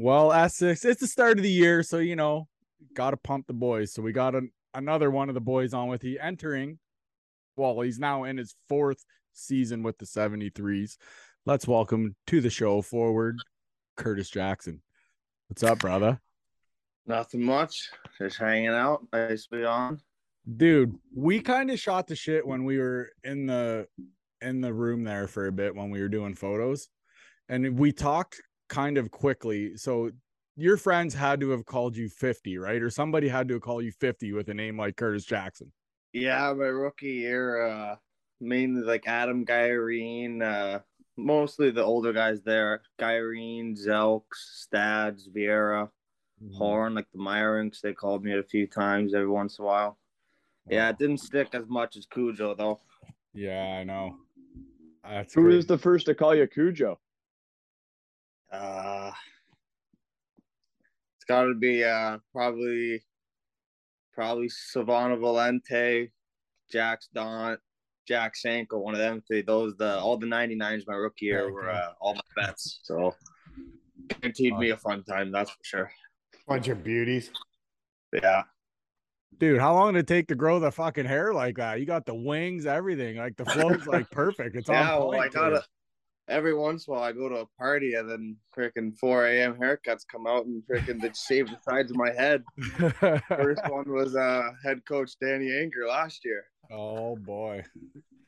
Well, Essex, it's the start of the year, so you know, got to pump the boys. So we got an, another one of the boys on with you entering. Well, he's now in his fourth season with the 73s. Let's welcome to the show forward Curtis Jackson. What's up, brother? Nothing much. Just hanging out. Nice to be on. Dude, we kind of shot the shit when we were in the in the room there for a bit when we were doing photos. And we talked kind of quickly. So your friends had to have called you 50, right? Or somebody had to call you 50 with a name like Curtis Jackson. Yeah, my rookie year, uh, mainly like Adam Gyrene, uh, mostly the older guys there. Gyrene, Zelks, Stads, Vieira, mm-hmm. Horn, like the Meyerinks, they called me a few times every once in a while. Yeah, it didn't stick as much as Cujo though. Yeah, I know. That's Who was the first to call you Cujo? Uh, it's got to be uh probably probably Savannah Valente, Jax Don, Jack Sanko, one of them three. Those the all the 99s my rookie year okay. were uh, all my bets. So guaranteed me a fun time, that's for sure. Bunch of beauties. Yeah. Dude, how long did it take to grow the fucking hair like that? You got the wings, everything. Like the flow's like perfect. It's yeah, on well, I got it every once in a while I go to a party and then freaking 4 a.m. haircuts come out and freaking they shave the sides of my head. First one was uh head coach Danny Anger last year. Oh boy.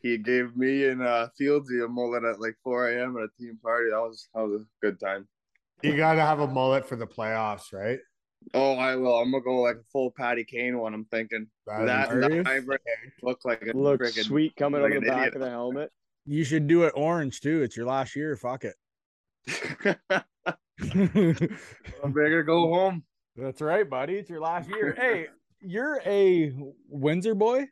He gave me and uh Fieldsy a mullet at like 4 a.m. at a team party. That was that was a good time. You gotta have a mullet for the playoffs, right? Oh, I will. I'm gonna go like a full Patty Kane one. I'm thinking that, that look like a look sweet coming like out of the back idiot. of the helmet. You should do it orange too. It's your last year. Fuck it. I'm better go home. That's right, buddy. It's your last year. hey, you're a Windsor boy.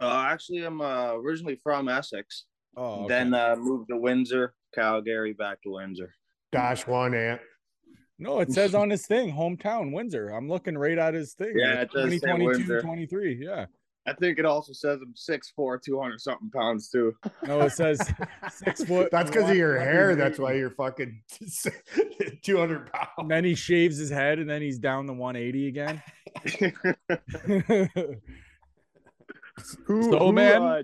Uh, actually, I'm uh, originally from Essex. Oh, okay. then uh, moved to Windsor, Calgary, back to Windsor. Dash one ant. No, it says on his thing, hometown Windsor. I'm looking right at his thing. Yeah, it does 2022, 23. Yeah. I think it also says I'm 6'4", 200 something pounds too. No, it says six foot. That's because of your hair. That's why you're fucking 200 pounds. And then he shaves his head and then he's down to 180 again. who, so, who, man. Uh,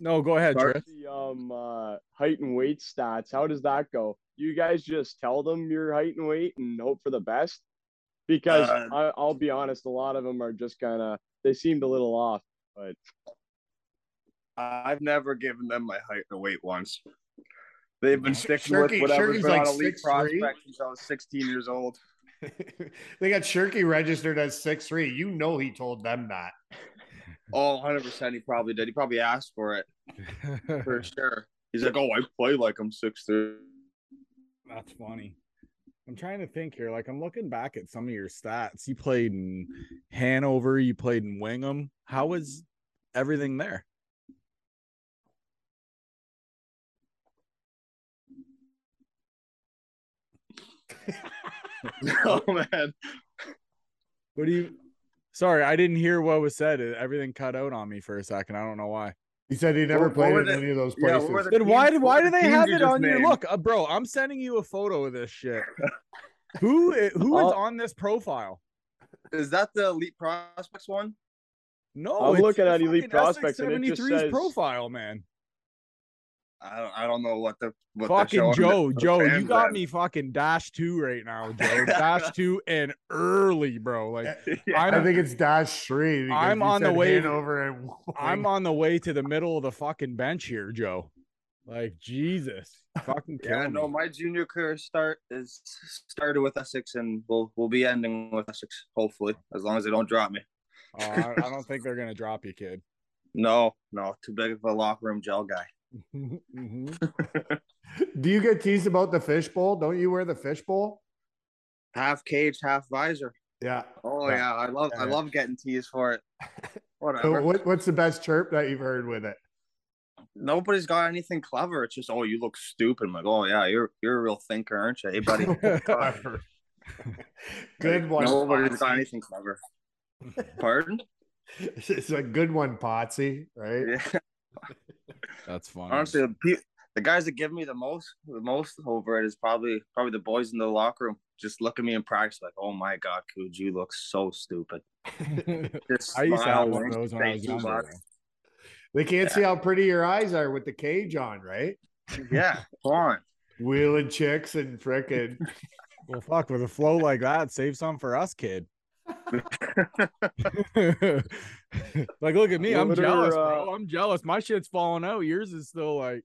no, go ahead, Trish. The um, uh, height and weight stats. How does that go? You guys just tell them your height and weight and hope for the best? Because uh, I, I'll be honest, a lot of them are just kind of they seemed a little off, but I've never given them my height or weight once. They've been sticking Shirky, with whatever's been like on elite prospect since I was 16 years old. they got Shirky registered as six three. You know he told them that. Oh, 100% he probably did. He probably asked for it for sure. He's like, oh, I play like I'm six three. That's funny. I'm trying to think here. Like I'm looking back at some of your stats. You played in Hanover. You played in Wingham. How was everything there? oh man. What do you? Sorry, I didn't hear what was said. Everything cut out on me for a second. I don't know why. He said he never what, played what in any of those places. Yeah, then why did why do they have it on your look, uh, bro? I'm sending you a photo of this shit. who who is on this profile? Is that the elite prospects one? No, I'm looking at elite prospects and it just says profile, man. I don't, I don't know what the what fucking Joe, Joe, you got me fucking dash two right now, Joe. dash two and early, bro. Like yeah, i think it's dash three. I'm on the way over. And I'm on the way to the middle of the fucking bench here, Joe. Like Jesus, fucking yeah. No, my junior career start is started with Essex, and we'll we'll be ending with Essex, hopefully, as long as they don't drop me. uh, I, I don't think they're gonna drop you, kid. No, no, too big of a locker room gel guy. Mm-hmm. Do you get teased about the fishbowl? Don't you wear the fishbowl? Half cage, half visor. Yeah. Oh yeah, yeah. I love yeah. I love getting teased for it. Whatever. So what, what's the best chirp that you've heard with it? Nobody's got anything clever. It's just, oh, you look stupid. I'm like, oh yeah, you're you're a real thinker, aren't you? Hey, buddy. good one. Nobody's got anything clever. Pardon? It's a good one, Potsy, right? Yeah. That's fun. Honestly, pe- the guys that give me the most the most over it is probably probably the boys in the locker room. Just look at me in practice like, oh my god, Cooj, you look so stupid. Just I used to have one of those when I was younger. They can't see how pretty your eyes are with the cage on, right? Yeah, come on. Wheeling chicks and frickin' Well, fuck, with a flow like that, save some for us, kid. like, look at me. I'm jealous, uh, bro. I'm jealous. My shit's falling out. Yours is still like.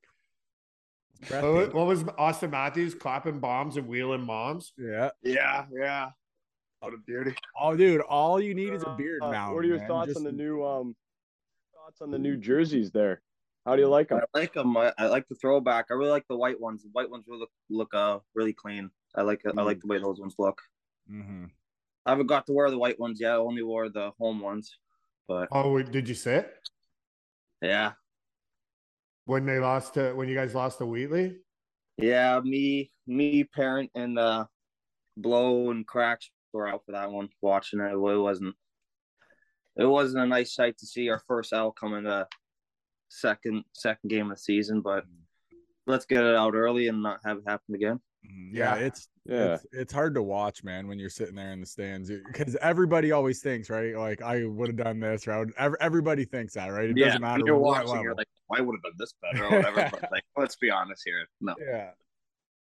What, what was Auston Matthews clapping bombs and wheeling moms? Yeah. Yeah, yeah. What a beauty. Oh, dude, all you need is a beard Uh, now. What are your man. thoughts Just- on the new um thoughts on the new jerseys there? How do you like them? I like them. I, I like the throwback. I really like the white ones. The white ones really look, look uh really clean. I like I like the way those ones look. Mhm. I haven't got to wear the white ones yet. I only wore the home ones. But Oh, wait, did you sit yeah. when they lost to when you guys lost to Wheatley? Yeah, me, me, parent, and uh, blow and cracks were out for that one. Watching it, it wasn't. It wasn't a nice sight to see our first L come in the second second game of the season, but let's get it out early and not have it happen again. Mhm. Yeah, Yeah. it's Yeah. it's it's hard to watch, man, when you're sitting there in the stands because everybody always thinks, right? Like I would have done this, or I would, everybody thinks that, right? It yeah, doesn't matter when you're watching, you're level. like, I would have done this better or whatever. but like, let's be honest here. No, yeah.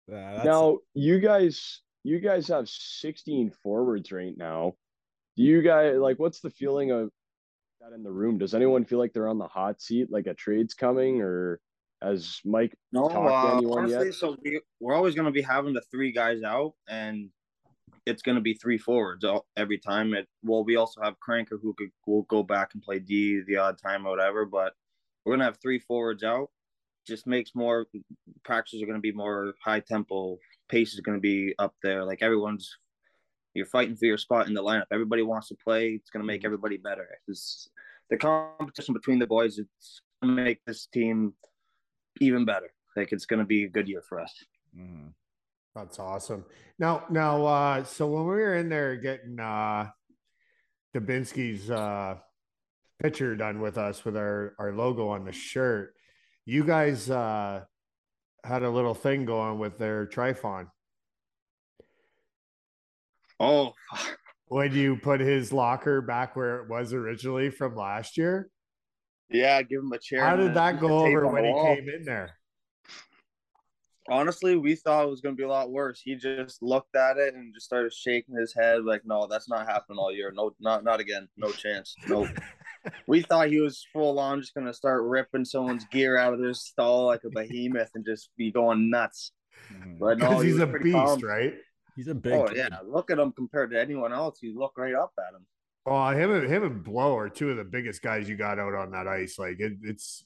Yeah, that's, Now you guys you guys have 16 forwards right now. Do you guys like what's the feeling of that in the room? Does anyone feel like they're on the hot seat, like a trade's coming, or has Mike no. talked to Uh, anyone honestly, yet? so we, we're always going to be having the three guys out, and it's going to be three forwards every time. It well, we also have Cranker who could will go back and play D the odd time or whatever, but we're going to have three forwards out. Just makes more practices are going to be more high tempo. Pace is going to be up there. Like everyone's, you're fighting for your spot in the lineup. Everybody wants to play. It's going to make everybody better. It's, the competition between the boys. It's going to make this team even better. Like it's going to be a good year for us. Mhm. That's awesome. Now, now, uh, so when we were in there getting uh Dubinsky's uh picture done with us with our our logo on the shirt, you guys uh had a little thing going with their trifon. Oh, When you put his locker back where it was originally from last year, yeah, give him a chair. how did that go over when he wall. came in there? Honestly, we thought it was going to be a lot worse. He just looked at it and just started shaking his head like, "No, that's not happening all year. No, not not again. No chance. Nope." we thought he was full on just going to start ripping someone's gear out of their stall like a behemoth and just be going nuts. Mhm. But no, Because he he's a beast, calm. right? He's a big. Oh kid. yeah, look at him compared to anyone else. You look right up at him. Oh, him and him and Blow are two of the biggest guys you got out on that ice. Like it, it's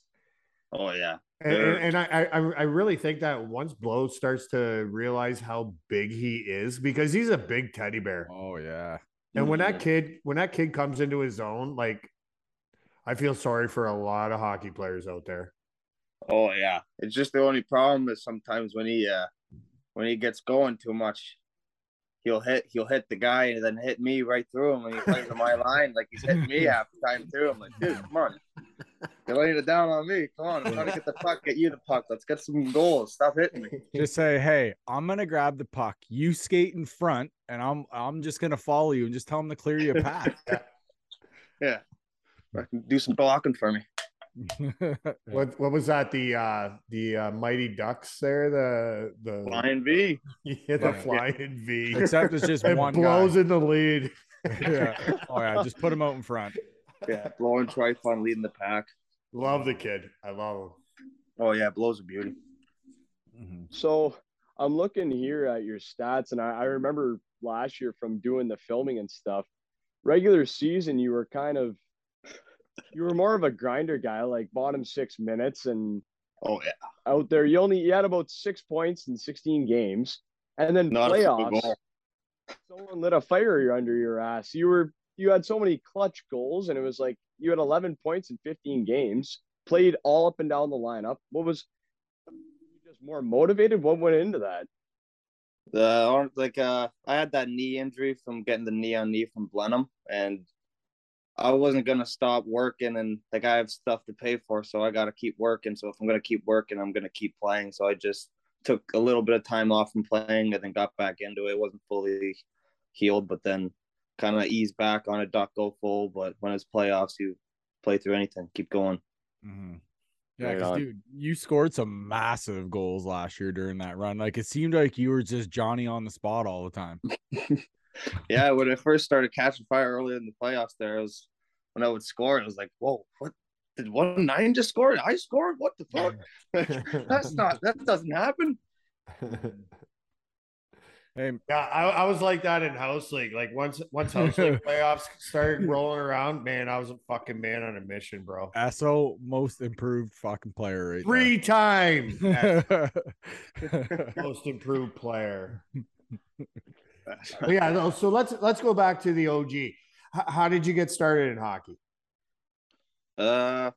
Oh yeah, And, and, and I, I, I really think that once Blow starts to realize how big he is, because he's a big teddy bear, Oh yeah. and when that kid, when that kid comes into his own, like, I feel sorry for a lot of hockey players out there. Oh yeah, it's just the only problem is sometimes when he uh when he gets going too much, he'll hit he'll hit the guy and then hit me right through him when he plays on my line like he's hitting me half the time too. I'm like, dude, come on, you're laying it down on me. Come on, I'm trying to get the puck, get you the puck. Let's get some goals. Stop hitting me. Just say, hey, I'm gonna grab the puck. You skate in front, and I'm I'm just gonna follow you and just tell him to clear your path. Yeah, Fucking do some blocking for me. What what was that? The uh the uh, Mighty Ducks there, the the flying V. yeah, the Yeah. flying V. Except it's just it one blows guy. in the lead. yeah. Oh yeah. Just put him out in front. Yeah, blowing trifon leading the pack. Love the kid. I love him. Oh yeah, blows a beauty. Mhm. So I'm looking here at your stats, and I, I remember last year from doing the filming and stuff. Regular season, you were kind of you were more of a grinder guy, like bottom six minutes, and Oh yeah, out there you only you had about six points in 16 games, and then not playoffs. Someone lit a fire under your ass. You were you had so many clutch goals, and it was like you had 11 points in 15 games. Played all up and down the lineup. What was just more motivated? What went into that? The like uh, I had that knee injury from getting the knee on knee from Blenheim, and I wasn't gonna stop working, and like I have stuff to pay for, so I gotta keep working. So if I'm gonna keep working, I'm gonna keep playing. So I just took a little bit of time off from playing, and then got back into it. it wasn't fully healed, but then kind of ease back on it, not go full. But when it's playoffs, you play through anything, keep going. Mm-hmm. Yeah, because dude, you scored some massive goals last year during that run. Like it seemed like you were just Johnny on the spot all the time. yeah, when I first started catching fire early in the playoffs, there it was when I would score, it was like, whoa, what did one nine just score? I scored? What the fuck? That's not that doesn't happen. Hey, Yeah, I, I was like that in house league. Like once once house league playoffs started rolling around, man, I was a fucking man on a mission, bro. SO most improved fucking player right Three times there. most improved player. But yeah, so let's let's go back to the OG. H- how did you get started in hockey? Uh,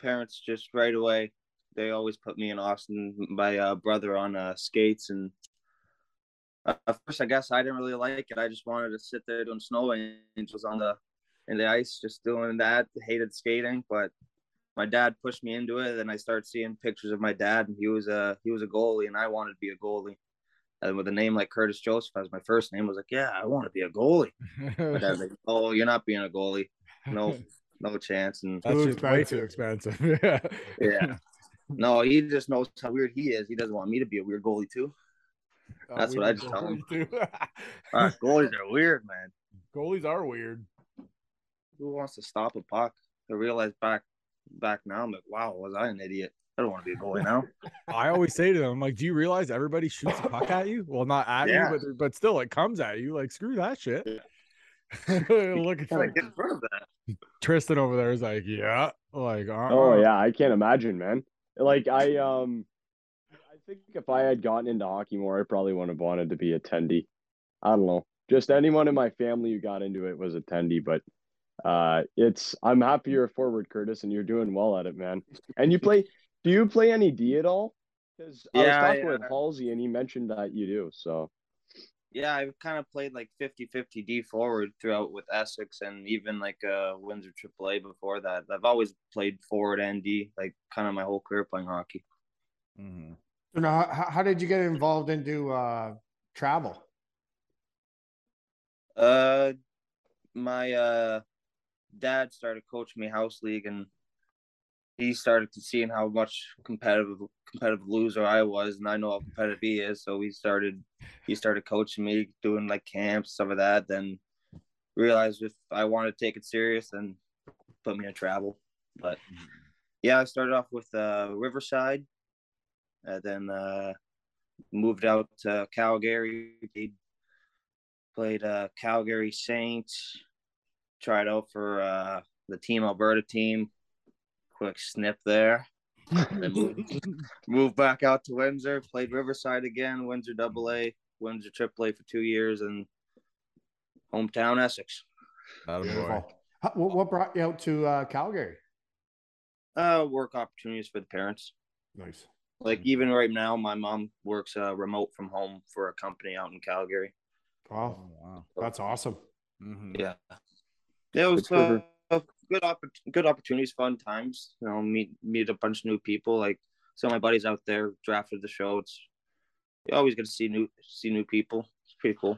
parents just right away. They always put me in Austin. My uh, brother on uh, skates, and uh, first, I guess I didn't really like it. I just wanted to sit there doing snow angels on the in the ice, just doing that. Hated skating, but my dad pushed me into it. And I started seeing pictures of my dad, and he was a he was a goalie, and I wanted to be a goalie. And with a name like Curtis Joseph as my first name, I was like, yeah, I want to be a goalie. My dad's like, oh, you're not being a goalie. No, no chance. And That's just way too expensive. yeah. yeah. No, he just knows how weird he is. He doesn't want me to be a weird goalie too. That's what I just tell him. tell Uh, goalies are weird, man. Goalies are weird. Who wants to stop a puck? I realize back back now, I'm like, wow, was I an idiot? I don't want to be a goalie now. I always say to them, I'm like, do you realize everybody shoots a puck at you? Well, not at Yeah. you, but but still it comes at you. Like, screw that shit. Yeah. Looking Gotta for get in front of that. Tristan over there is like, yeah. Like, uh Oh yeah, I can't imagine, man. Like I um I think if I had gotten into hockey more, I probably wouldn't have wanted to be a tendy. I don't know. Just anyone in my family who got into it was a tendy, but uh it's I'm happy you're a forward, Curtis, and you're doing well at it, man. And you play do you play any D at all? Because I was talking yeah. with Halsey and he mentioned that you do. So Yeah, I've kind of played like 50-50 D forward throughout with Essex and even like uh Windsor AAA before that. I've always played forward and D, like kind of my whole career playing hockey. Mm-hmm. So now, how, how did you get involved into uh, travel? Uh, my uh dad started coaching me house league, and he started to seeing how much competitive competitive loser I was, and I know how competitive he is. So he started he started coaching me, doing like camps, some of that. Then realized if I wanted to take it serious, then put me in travel. But yeah, I started off with uh, Riverside, and then uh, moved out to Calgary. Played uh, Calgary Saints. Tried out for uh, the Team Alberta team. Quick snip there. Then moved, moved back out to Windsor. Played Riverside again. Windsor Double A, Windsor Triple A for two years, and hometown Essex. Beautiful. What, what brought you out to uh, Calgary? Uh, work opportunities for the parents. Nice. Like even right now, my mom works uh, remote from home for a company out in Calgary. Wow, Oh, wow. that's awesome. Mhm. Yeah, yeah, it was Good for her. uh, good oppor- good opportunities, fun times. You know, meet meet a bunch of new people. Like some of my buddies out there drafted the show. It's you always get to see new see new people. It's pretty cool.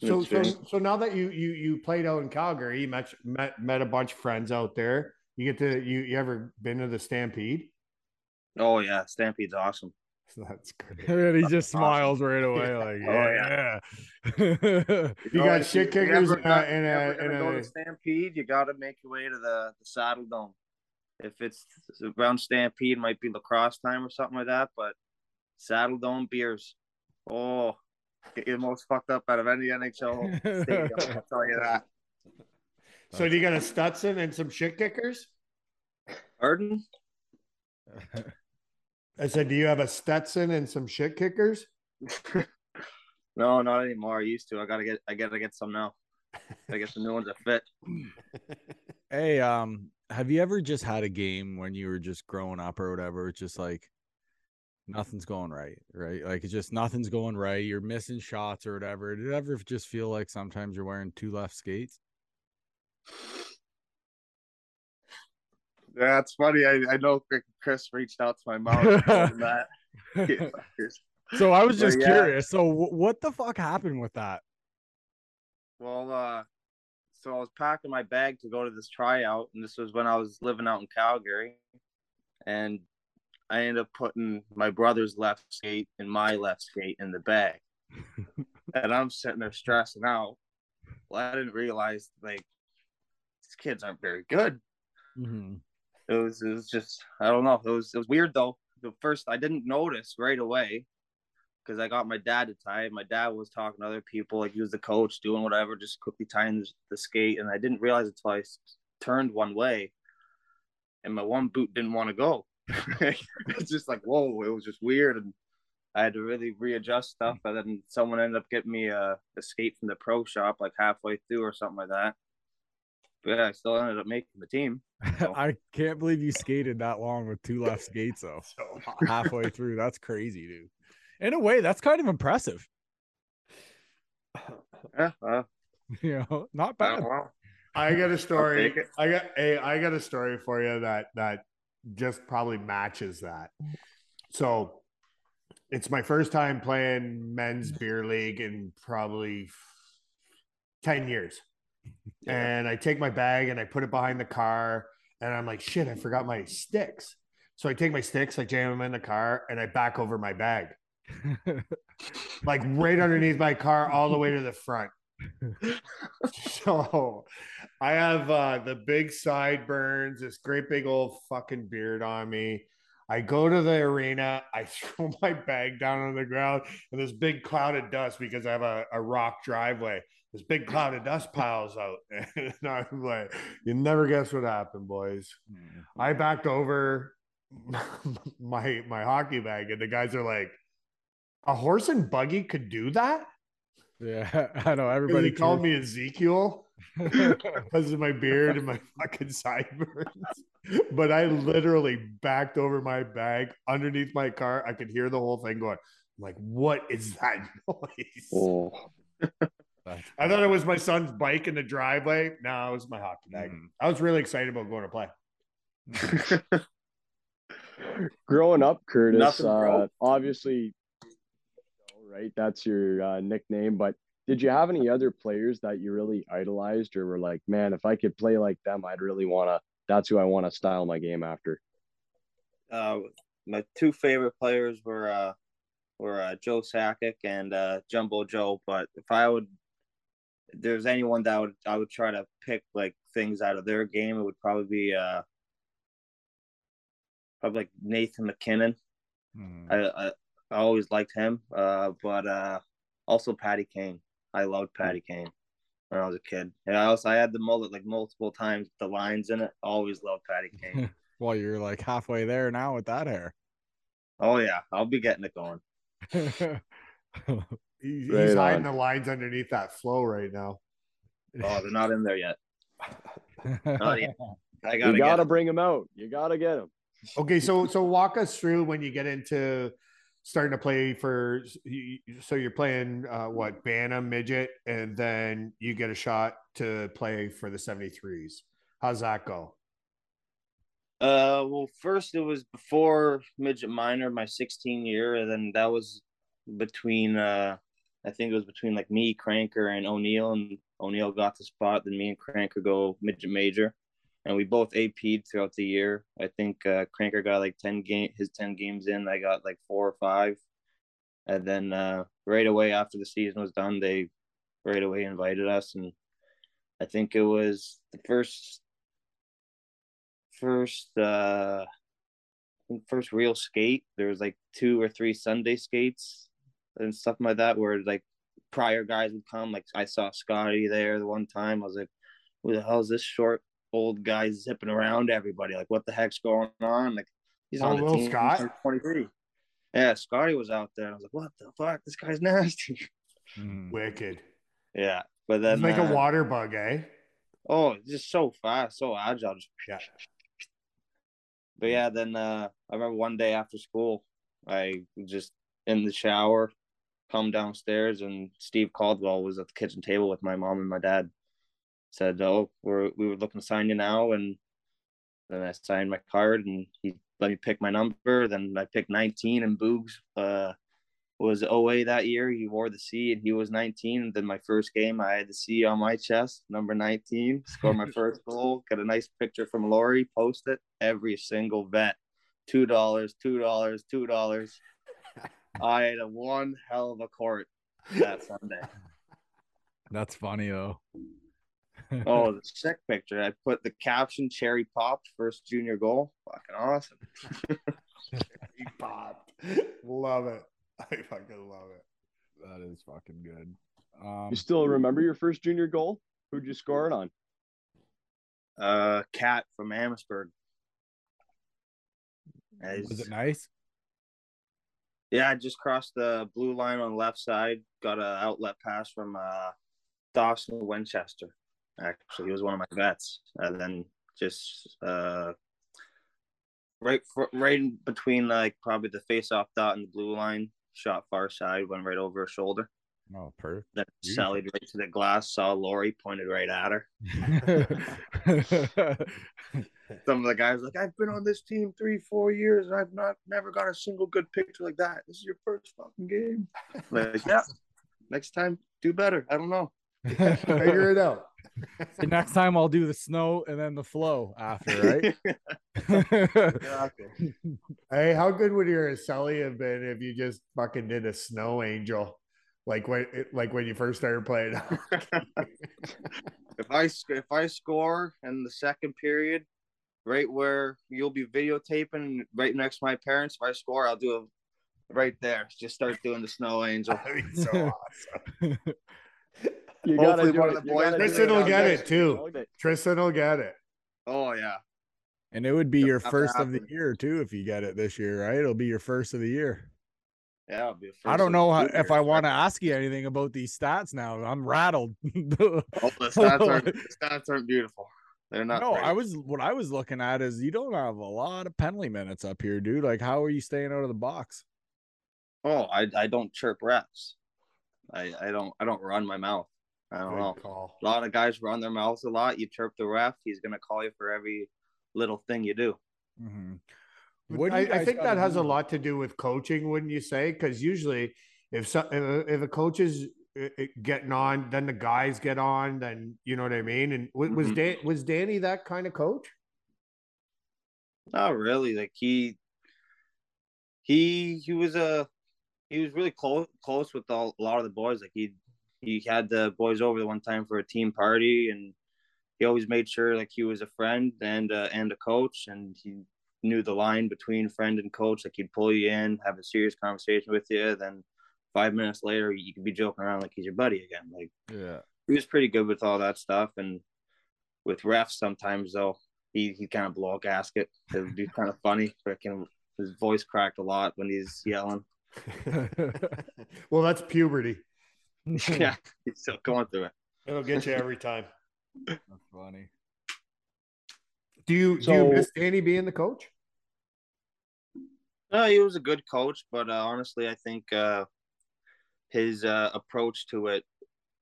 So, so, so now that you you you played out in Calgary, you met met met a bunch of friends out there. You get to you you ever been to the Stampede? oh yeah, Stampede's awesome. That's great. And he just Awesome. smiles right away, like, Oh, yeah. You got if shit you're kickers ever in a- not- in a- ever gonna go to Stampede, you got to make your way to the, the Saddledome. If it's around Stampede, might be lacrosse time or something like that. But Saddledome beers, oh, get you the most fucked up out of any NHL stadium. I'll tell you that. So do you got a Stetson and some shit kickers? Pardon? I said, do you have a Stetson and some shit kickers? no, not anymore. I used to. I gotta get. I gotta get some now. I get some new ones that fit. Hey, um, have you ever just had a game when you were just growing up or whatever? It's just like nothing's going right, right? Like it's just nothing's going right. You're missing shots or whatever. Did it ever just feel like sometimes you're wearing two left skates? Yeah, it's funny. I, I know Chris reached out to my mom that. so I was just But, yeah. curious. So wh- what the fuck happened with that? Well, uh, so I was packing my bag to go to this tryout, and this was when I was living out in Calgary, and I ended up putting my brother's left skate and my left skate in the bag, and I'm sitting there stressing out. Well, I didn't realize like these kids aren't very good. Mm-hmm. It was it was just I don't know. It was it was weird though. The first I didn't notice right away because I got my dad to tie. My dad was talking to other people, like he was the coach, doing whatever, just quickly tying the, skate, and I didn't realize until I turned one way, and my one boot didn't want to go. it's just like whoa, it was just weird, and I had to really readjust stuff. And then someone ended up getting me a, a skate from the pro shop, like halfway through or something like that. But yeah, I still ended up making the team. I can't believe you skated that long with two left skates though. Halfway through, that's crazy, dude. In a way, that's kind of impressive. Yeah, uh, You know, not uh, bad. well, I got a story. I got a I got a story for you that that just probably matches that. So it's my first time playing men's beer league in probably 10 years. And I take my bag and I put it behind the car and I'm like, shit, I forgot my sticks. So I take my sticks, I jam them in the car and I back over my bag, like right underneath my car, all the way to the front. so I have uh, the big sideburns, this great big old fucking beard on me. I go to the arena, I throw my bag down on the ground, and this big cloud of dust because I have a, a rock driveway. This big cloud of dust piles out. And I'm like, you never guess what happened, boys. Mm-hmm. I backed over my my hockey bag, and the guys are like, a horse and buggy could do that? yeah, I know everybody he called me Ezekiel because of my beard and my fucking sideburns. But I literally backed over my bag underneath my car. I could hear the whole thing going. I'm like, what is that noise? Oh. I thought it was my son's bike in the driveway. No, it was my hockey bag. Mm. I was really excited about going to play. Growing up, Curtis, Nothing, uh, obviously, right? That's your uh, nickname. But did you have any other players that you really idolized or were like, man, if I could play like them, I'd really want to, that's who I want to style my game after? uh, my two favorite players were uh, were uh, Joe Sakic and uh, Jumbo Joe. But if I would, if there's anyone that would I would try to pick like things out of their game, it would probably be uh, probably like Nathan MacKinnon. Mhm. I, I I always liked him. Uh, but uh, also Patty Kane. I loved Patty Kane when I was a kid. And I also I had the mullet like multiple times, the lines in it. Always loved Patty Kane. well, you're like halfway there now with that hair. oh yeah, I'll be getting it going. He- Right he's hiding on. the lines underneath that flow right now. Oh, they're not in there yet. Oh, yeah. I gotta, got to get bring them out. You got to get him. Okay, so so walk us through when you get into starting to play for. So you're playing uh, what Bantam midget, and then you get a shot to play for the 73s. How's that go? Uh, well, first it was before midget minor, my 16 year, and then that was between uh, I think it was between like me, Cranker, and O'Neill, and O'Neill got the spot. Then me and Cranker go midget major, and we both AP'd throughout the year. I think uh, Cranker got like 10 game his 10 games in. I got like four or five, and then uh, right away after the season was done, they right away invited us, and I think it was the first first uh first real skate there was like two or three sunday skates and stuff like that where like prior guys would come like i saw scotty there the one time i was like who the hell is this short old guy zipping around everybody like what the heck's going on like he's Oh, on the Will team Scott? 23 yeah scotty was out there i was like what the fuck this guy's nasty Mhm. Wicked. yeah but then It's like uh, a water bug, eh? Oh, just so fast, so agile. Just Yeah. But yeah, then uh, I remember one day after school, I just in the shower, come downstairs, and Steve Caldwell was at the kitchen table with my mom and my dad. Said, "Oh, we're we were looking to sign you now," and Then I signed my card and he let me pick my number. Then I picked 19 and Boogs uh, was OA that year. He wore the C and he was 19. And then my first game, I had the C on my chest, number 19. Scored my first goal. Got a nice picture from Laurie. Post it every single vet. Two dollars, two dollars, two dollars. I had a one hell of a court that Sunday. That's funny though. oh, the sick picture. I put the caption cherry popped first junior goal. Fucking awesome. cherry popped. Love it. I fucking love it. That is fucking good. Um, You still remember your first junior goal? Who'd you score it on? Uh cat from Amherstburg. As- was it nice? Yeah, I just crossed the blue line on the left side. Got an outlet pass from uh, Dawson Winchester. Actually, he was one of my vets, and then just uh, right right in between like probably the face-off dot and the blue line. Shot far side, went right over her shoulder. Oh, perfect. Then Beautiful. sallied right to the glass. Saw Lori pointed right at her. Some of the guys like, I've been on this team three, four years, and I've not never got a single good picture like that. This is your first fucking game. Like, yeah. Next time, do better. I don't know. Figure it out. See, next time I'll do the snow and then the flow after, right? Exactly. Hey, how good would your celly have been if you just fucking did a snow angel, like when like when you first started playing? if I if I score in the second period, right where you'll be videotaping, right next to my parents, if I score, I'll do it right there. Just start doing the snow angel. That'd be so awesome. You Hopefully do one it- of the boys- gotta Tristan will get it too. Tristan will get it. Oh yeah. and it would be your Have to first of the year too if you get it this year, right? It'll be your first of the year. Yeah, it'll be a I don't know how, if I want to ask you anything about these stats now. I'm rattled. Oh, the stats aren't the stats aren't beautiful. They're not. no, pretty. I was what I was looking at is you don't have a lot of penalty minutes up here, dude. Like, how are you staying out of the box? Oh, I I don't chirp refs. I I don't I don't run my mouth. I don't know. Call. A lot of guys run their mouths a lot. You chirp the ref, he's gonna call you for every little thing you do. Mhm. But What do I, you I guys think that has a lot to do with coaching, wouldn't you say? Because usually, if so, if if a coach is getting on, then the guys get on. Then you know what I mean. And wa- was Mhm. Dan, was Danny that kind of coach? Not really. Like he he he was a he was really close close with all, a lot of the boys. Like he he had the boys over the one time for a team party, and he always made sure like he was a friend and uh, and a coach, and he knew the line between friend and coach. Like he'd pull you in, have a serious conversation with you, then five minutes later you could be joking around like he's your buddy again. Like Yeah. he was pretty good with all that stuff, and with refs sometimes though he he kind of blow a gasket. It would be kind of funny. Freaking his voice cracked a lot when he's yelling. well, that's puberty. yeah, he's still going through it. It'll get you every time. That's funny. Do you do you miss Danny being the coach? No, he was a good coach, but uh, honestly, I think uh, his uh, approach to it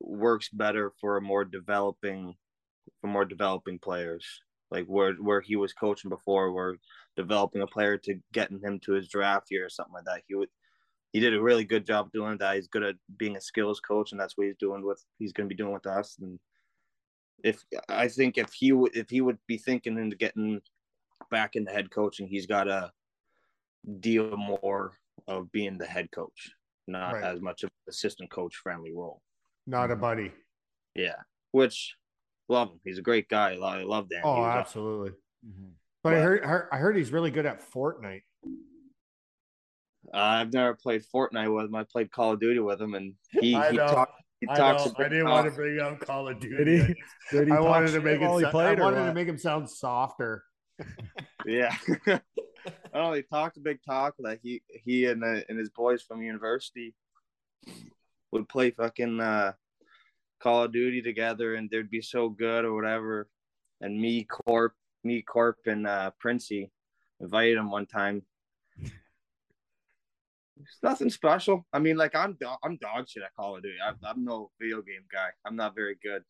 works better for a more developing, for more developing players. Like where where he was coaching before, where developing a player to getting him to his draft year or something like that. He would he did a really good job doing that. He's good at being a skills coach, and that's what he's doing with he's going to be doing with us. And if I think if he would if he would be thinking into getting back into head coaching, he's got to deal more of being the head coach, not Right. as much of an assistant coach friendly role. Not a mm-hmm. buddy. Yeah, which love him. He's a great guy. I love, I love Dan. Oh, He was- absolutely. Mm-hmm. But I But- heard, heard I heard he's really good at Fortnite. I've never played Fortnite with him. I played Call of Duty with him, and he I he, know. talk, he I, talks. know, a I bit didn't want to bring up Call of Duty. Did he? Did he I wanted to make it. while he sou- I played or wanted to make him sound softer. Yeah. I don't know. He talked a big talk. Like he he and uh, and his boys from university would play fucking uh, Call of Duty together, and they'd be so good or whatever. And me, Corp, me, Corp, and uh, Princey invited him one time. It's nothing special. I mean, like I'm do- I'm dog shit at Call of Duty. I'm, I'm no video game guy. I'm not very good,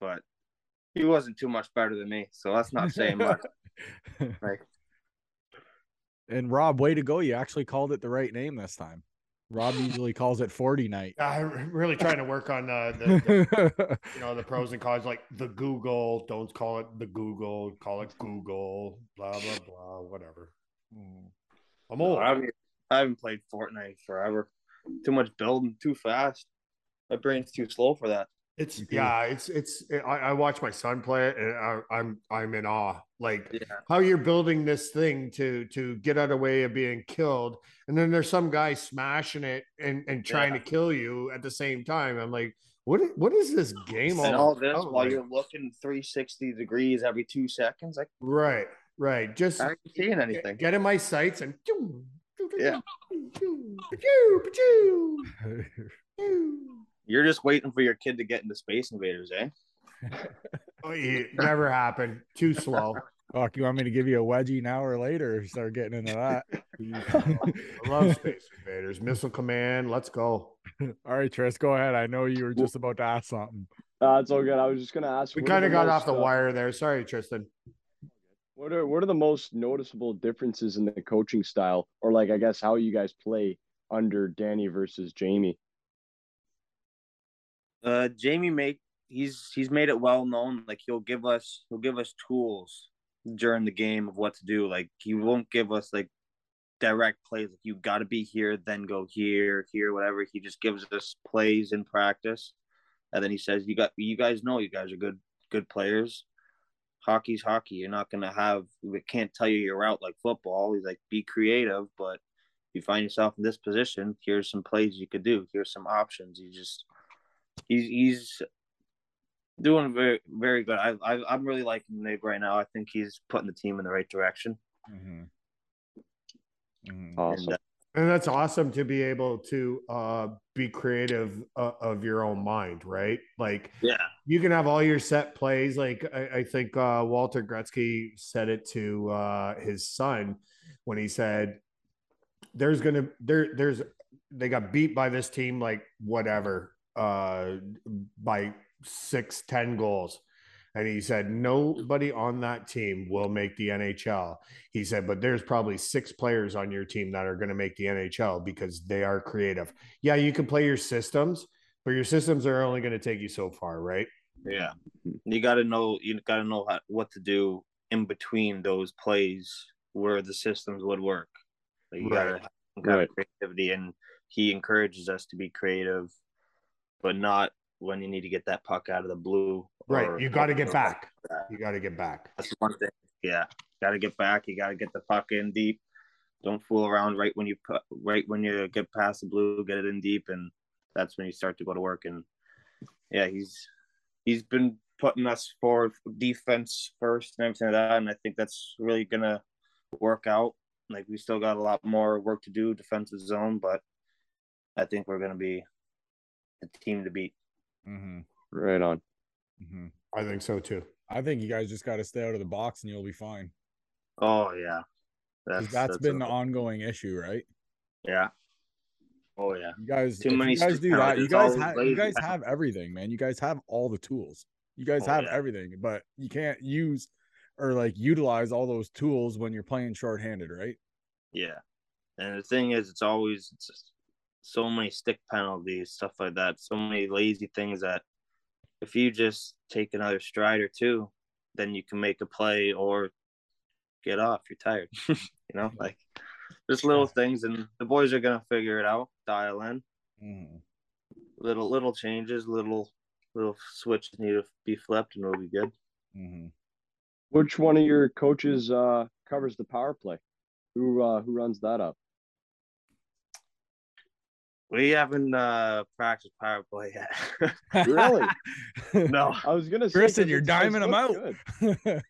but he wasn't too much better than me, so that's not saying much. Like, and Rob, way to go! You actually called it the right name this time. Rob usually calls it 40 night. I'm really trying to work on uh, the, the you know the pros and cons like the Google. Don't call it the Google. Call it Google. Blah blah blah. Whatever. I'm old. I haven't, I haven't played Fortnite forever. Too much building, too fast. My brain's too slow for that. It's yeah, it's it's. I, I watch my son play it, and I, I'm I'm in awe. Like Yeah. how you're building this thing to to get out of the way of being killed, and then there's some guy smashing it and and trying Yeah. to kill you at the same time. I'm like, what what is this game And all all this about? while Like, you're looking 360 degrees every two seconds. Like, right, right. Just I seeing get, anything. get in my sights and Yeah. You're just waiting for your kid to get into Space Invaders, eh? Oh, never happened. Too slow. Fuck, you want me to give you a wedgie now or later? Start getting into that. I love Space Invaders, Missile Command. Let's go. All right, Tris, go ahead. I know you were just about to ask something. Uh, it's all good. I was just gonna ask. We kind of got most, off the uh, wire there. Sorry, Tristan. What are what are the most noticeable differences in the coaching style, or like I guess how you guys play under Danny versus Jamie? Uh, Jamie make he's he's made it well known. Like he'll give us he'll give us tools during the game of what to do. Like he won't give us like direct plays. Like you got to be here, then go here, here, whatever. He just gives us plays in practice, and then he says, "You got you guys know you guys are good good players. Hockey's hockey. You're not gonna have we can't tell you your route like football. He's like be creative, but if you find yourself in this position, here's some plays you could do. Here's some options. You just he's he's doing very very good. I, I I'm really liking Nick right now. I think he's putting the team in the right direction. Mhm. Mhm. Awesome. And, uh, And that's awesome to be able to uh, be creative uh, of your own mind, right? Like yeah, you can have all your set plays. Like I, I think uh, Walter Gretzky said it to uh, his son when he said, "There's gonna there there's they got beat by this team like whatever uh, by six ten goals." And he said, nobody on that team will make the NHL. He said, but there's probably six players on your team that are going to make the NHL because they are creative. Yeah, you can play your systems, but your systems are only going to take you so far, right? yeah. You got to know you got to know how, what to do in between those plays where the systems would work. Like you got to have kind Right. of creativity, and he encourages us to be creative, but not when you need to get that puck out of the blue. Right. or- You got to get back. You got to get back. That's one thing. Yeah, got to get back. You got to get the puck in deep. Don't fool around right when you put right when you get past the blue, get it in deep, and that's when you start to go to work. And yeah, he's he's been putting us forward for defense first and everything like that, and I think that's really gonna work out. Like we still got a lot more work to do defensive zone, but I think we're gonna be the team to beat. Mhm. Right on. Mhm. I think so too. I think you guys just got to stay out of the box and you'll be fine. Oh yeah, 'Cause that's been the ongoing issue, right? yeah. Oh yeah. You guys, Too many you guys do that. You guys, all have, you guys have everything, man. You guys have all the tools. You guys Oh, have yeah. everything, but you can't use or like utilize all those tools when you're playing shorthanded, right? Yeah, and the thing is, it's always it's just so many stick penalties, stuff like that. So many lazy things that if you just take another stride or two, then you can make a play or get off. You're tired, you know, like just little things, and the boys are gonna figure it out, dial in. Mhm. Little little changes, little little switches need to be flipped, and we'll be good. Mhm. Which one of your coaches uh, covers the power play? Who uh, who runs that up? We haven't uh practiced power play yet. Really? no, I was gonna say, Kristen, 'cause you're it's- it's diming 'em looked out. Good.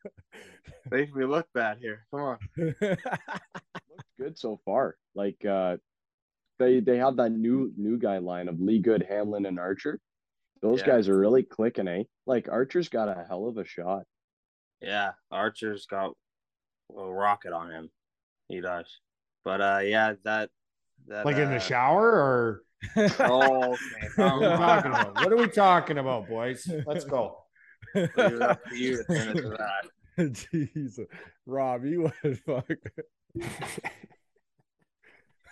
make me look bad here. Come on. Looks good so far. Like uh, they they have that new new guy line of Lee Good, Hamlin, and Archer. Those Yeah. guys are really clicking, eh? Like Archer's got a hell of a shot. Yeah, Archer's got a rocket on him. He does. But uh yeah, that that Like in uh, the shower or Oh, okay. what are we talking about? What are we talking about, boys? Let's go. Leave it up you to turn it to that. Jesus, Rob, you would fuck.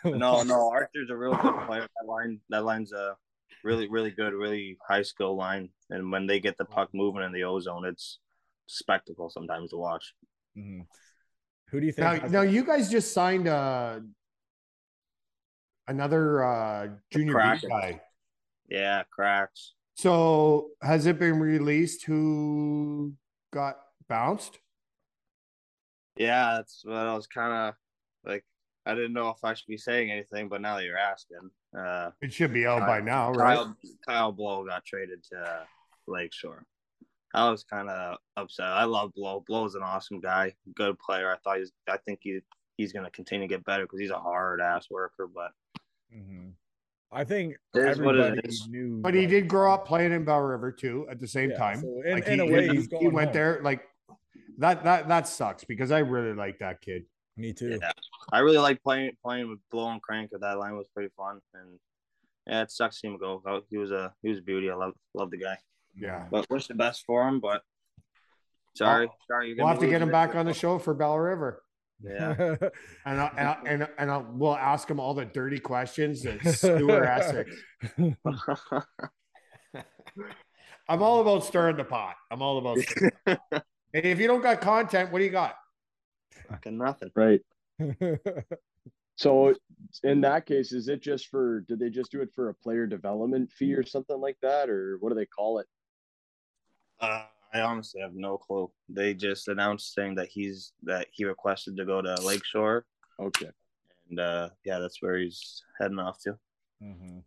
No, no, Arthur's a real good player. That line, that line's a really, really good, really high skill line. And when they get the puck moving in the ozone, it's spectacle sometimes to watch. Mhm. Who do you think? Now, now you guys just signed uh another uh junior B guy. Yeah, cracks. So has it been released who got bounced? Yeah, that's what I was kind of like. I didn't know if I should be saying anything, but now that you're asking, uh, It should be out by now, right? Kyle, Kyle Blow got traded to Lakeshore. I was kind of upset. I love Blow. Blow's an awesome guy, good player. I thought he's. I think he he's going to continue to get better because he's a hard ass worker. But Mhm. I think It is what it everybody knew. But he like, did grow up playing in Bell River too at the same yeah, time. so in, Like, in a he, way, he- he's he went home. there like that that that sucks because I really like that kid. Me too. yeah, I really like playing playing with Blow and Crank. That line was pretty fun, and yeah, it sucks to see him go. Oh, He was a he was a beauty. I love love the guy. Yeah. But wish the best for him. But sorry, sorry, you're We'll have to get him back on the show for Bell River. Yeah. And I, and I, and, and I'll, we'll ask him all the dirty questions that Stuart Essex. I'm all about stirring the pot. I'm all about. stirring- and if you don't got content, what do you got? Fucking nothing. Right. So in that case, is it just for did they just do it for a player development fee or something like that? Or what do they call it? Uh, I honestly have no clue. They just announced saying that he's that he requested to go to Lakeshore, Okay. and uh, yeah, that's where he's heading off to. Mm-hmm.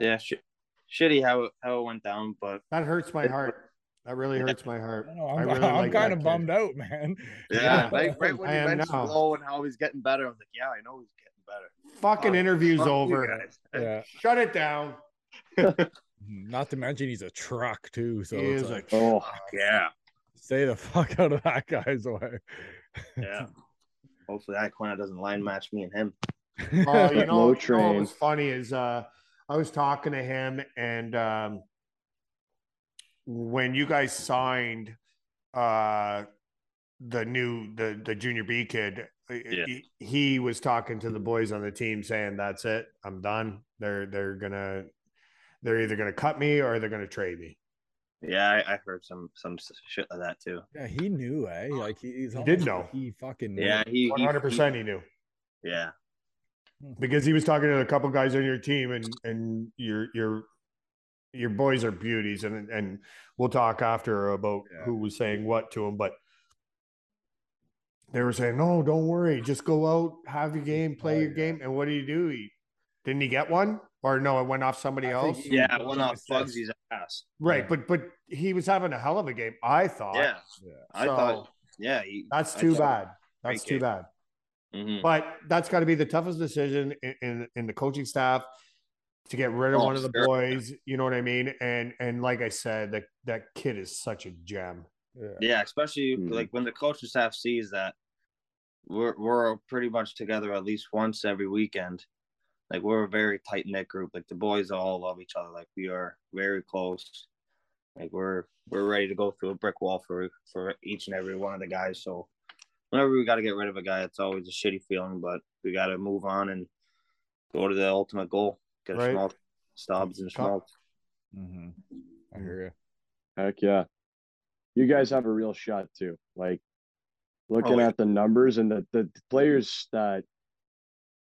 Yeah, sh- shitty how it, how it went down, but That hurts my heart. That really Yeah. hurts my heart. I know, I I'm, really I'm like kind of kid. bummed out, man. yeah, Yeah. like right when I you am mentioned now. Blow and how he's getting better, I was like, yeah, I know he's getting better. Fucking Oh, interview's Fuck over. Yeah. Shut it down. Not to mention he's a truck too. So He it's is a like, Oh, Yeah, stay the fuck out of that guy's way. yeah. Hopefully, Iquina doesn't line match me and him. Oh, you know, Low you know what was funny is uh I was talking to him and um when you guys signed uh the new the the junior B kid Yeah. he, he was talking to the boys on the team saying that's it I'm done they're they're gonna they're either gonna cut me or they're gonna trade me Yeah, I, I heard some some shit like that too. yeah, he knew, eh? Like he, he's He did know. like He fucking knew. Yeah, he, he 100% he knew yeah, because he was talking to a couple guys on your team and and your your your boys are beauties and and we'll talk after about Yeah. who was saying what to him but they were saying no don't worry just go out have your game play Oh, your yeah. game and what did he do he didn't he get one or no it went off somebody I else he- yeah. was One an off. Bugsy's ass. right yeah. but but he was having a hell of a game i thought Yeah, Yeah. I So, thought. Yeah, he, that's too bad that's too game. bad Mhm. But that's got to be the toughest decision in, in in the coaching staff to get rid of Oh, one of the sure. boys. You know what I mean? And and like I said, that that kid is such a gem. Yeah. Yeah, especially Mhm. like when the coaching staff sees that we're we're pretty much together at least once every weekend. Like we're a very tight knit group. Like the boys all love each other. Like we are very close. Like we're we're ready to go through a brick wall for for each and every one of the guys. So whenever we got to get rid of a guy, it's always a shitty feeling. But we got to move on and go to the ultimate goal. Get Right. a small Stubbs and Top- small. hmm I hear you. heck yeah. You guys have a real shot too. Like looking Oh, yeah. at the numbers and the, the players that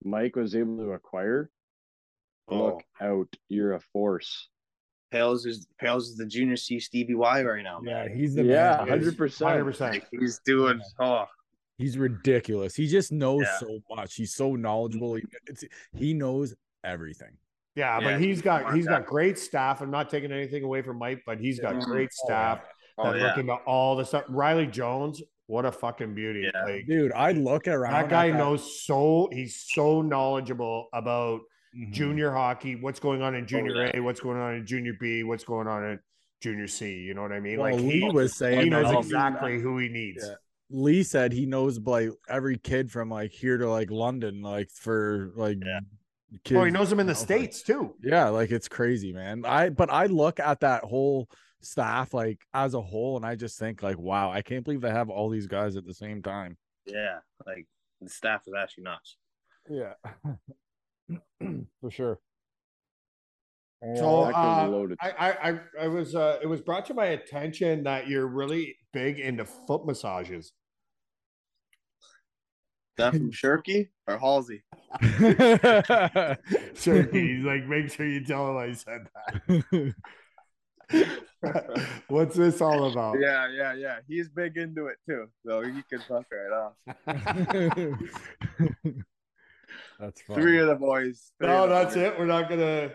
Mike was able to acquire. Look oh. out. You're a force. Pales is Pales is the junior C Stevie Y right now. Yeah, he's the Yeah, man. hundred Hundred percent. percent. He's doing oh He's ridiculous. He just knows Yeah. so much. He's so knowledgeable. He, it's, he knows everything. Yeah, Yeah, but he's got he's got great staff. I'm not taking anything away from Mike, but he's got great Oh, staff oh that yeah. look into all the stuff. Riley Jones, what a fucking beauty! Yeah. Like Dude, I look around. that at guy knows so he's so knowledgeable about Mhm. junior hockey, what's going on in junior yeah. A, what's going on in junior B, what's going on in junior C. You know what I mean? Well, like Lee he, was saying he knows exactly who he needs. Yeah. Lee said he knows like every kid from like here to like London, like for like Yeah. kids. Oh, he knows him in the you know, like- states too. Yeah, like it's crazy, man. I but I look at that whole staff like as a whole, and I just think like, wow, I can't believe they have all these guys at the same time. Yeah, like the staff is actually nuts. Yeah, for sure. So That can be uh. I, I I I was uh, it was brought to my attention that you're really big into foot massages. That from Shirky or Halsey? Sure, he's like, make sure you tell him I said that. What's this all about? Yeah, yeah, yeah. He's big into it too, so he can fuck right off. That's funny. Three of the boys. No, the that's boys. it. We're not gonna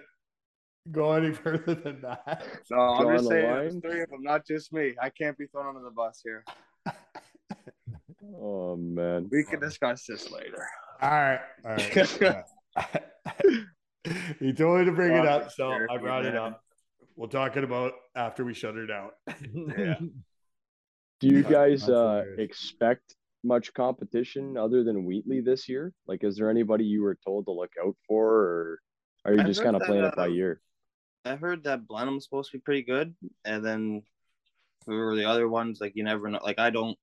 go any further than that. No, I'm Draw just saying three of them, not just me. I can't be thrown under the bus here. Oh man. We can discuss this later. All right, all right. he told me to bring it up, so I brought it up. We'll talk it about after we shut her down. Yeah. Do you That- guys uh, expect much competition other than Wheatley this year? Like, is there anybody you were told to look out for, or are you I just kind of that, playing it by uh, ear? I heard that Blenheim's supposed to be pretty good, and then for the other ones, like you never know. Like I don't,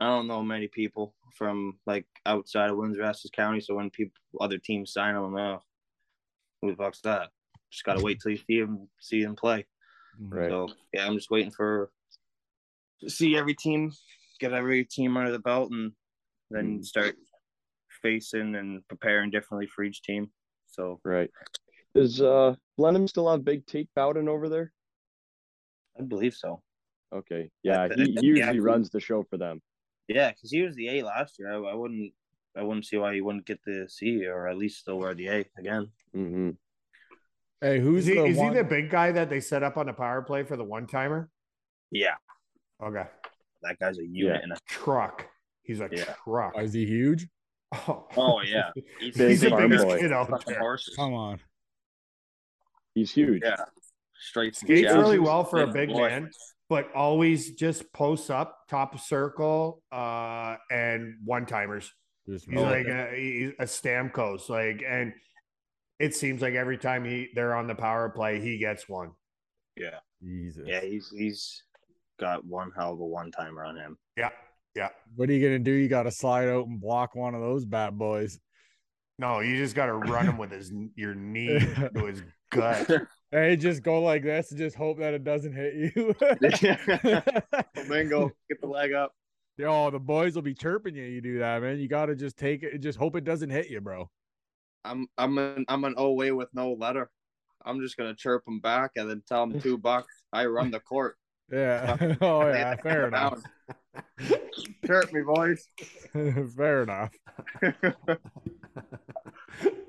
I don't know many people from like outside of Windsor Essex County. So when people, other teams sign them, I'm like, oh, who the fuck's that? Just gotta wait till you see him, see him play. Right. So yeah, I'm just waiting for to see every team, get every team under the belt, and then Mm. start facing and preparing differently for each team. So Right. Is uh Blenheim still have Big Tate Bowden over there? I believe so. Okay. Yeah, That- he, that- he yeah, usually he- runs the show for them. Yeah, because he was the A last year. I, I wouldn't, I wouldn't see why he wouldn't get the C or at least still wear the A again. hmm Hey, who's Is he, the is he the big guy that they set up on the power play for the one timer? Yeah, Okay. that guy's a unit. Yeah. And a, Truck. He's a Yeah. truck. Is he huge? Oh, oh yeah, he's, Big He's the biggest boy. kid out there. horses. Come on. He's huge. Yeah, straight Skates Seattle. really well for a Big big boy. man, but always just posts up, top circle, uh, and one timers. He's Oh, like a, he's a Stamkos, like, and it seems like every time he they're on the power play, he gets one. Yeah, Jesus. yeah, he's he's got one hell of a one timer on him. Yeah, yeah. What are you gonna do? You got to slide out and block one of those bad boys. No, you just got to run him with his your knee to his gut. Hey, just go like this and just hope that it doesn't hit you. Bingo, get the leg up. Yo, the boys will be chirping you. You do that, man. You got to just take it. Just hope it doesn't hit you, bro. I'm I'm an I'm an away with no letter. I'm just gonna chirp him back and then tell him two bucks. I run the court. Yeah. oh yeah. Fair enough. Chirp me, boys. fair enough.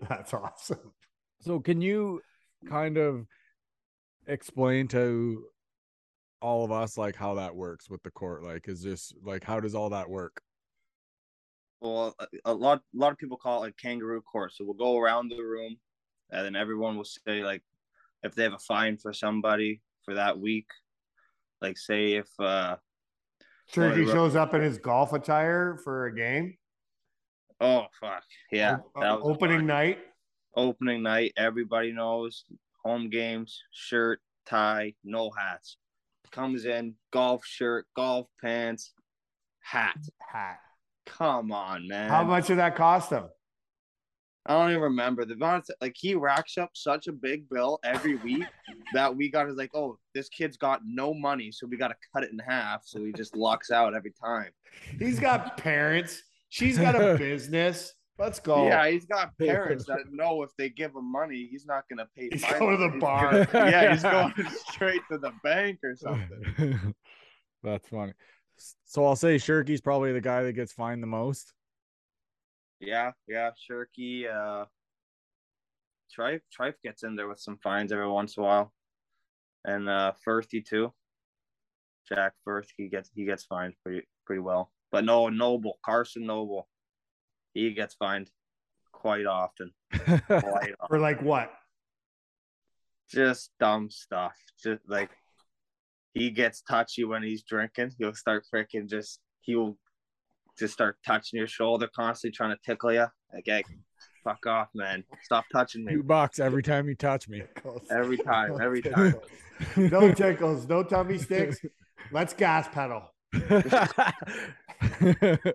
That's awesome. So, can you kind of explain to all of us like how that works with the court? Like, is this like how does all that work? Well, a- lot a lot of people call it like kangaroo court. So we'll go around the room, and then everyone will say like if they have a fine for somebody for that week. Like say if uh he shows up in his golf attire for a game. oh fuck yeah O- that was opening night. opening night everybody knows home games shirt tie no hats comes in golf shirt golf pants hat Hat. Come on man How much did that cost him? I don't even remember the amount. Like he racks up such a big bill every week that we got is like, oh, this kid's got no money, so we got to cut it in half. So he just lucks out every time. He's got parents. She's got a business. Let's go. Yeah, he's got parents that know if they give him money, he's not gonna pay. He's fines. going to the bar. yeah, he's going straight to the bank or something. That's funny. So I'll say Shirky's probably the guy that gets fined the most. Yeah, yeah, Shirky. Uh, Trife, Trife gets in there with some fines every once in a while, and uh, Firthy too. Jack Firth, he gets he gets fined pretty pretty well, but no Noble Carson Noble, he gets fined quite often. Quite often. For like what? Just dumb stuff. Just like he gets touchy when he's drinking. He'll start freaking just he'll just start touching your shoulder constantly, trying to tickle you. Like, hey, fuck off, man. Stop touching me. You box every time you touch me. Every time, every time. no tickles, no tummy sticks. Let's gas pedal.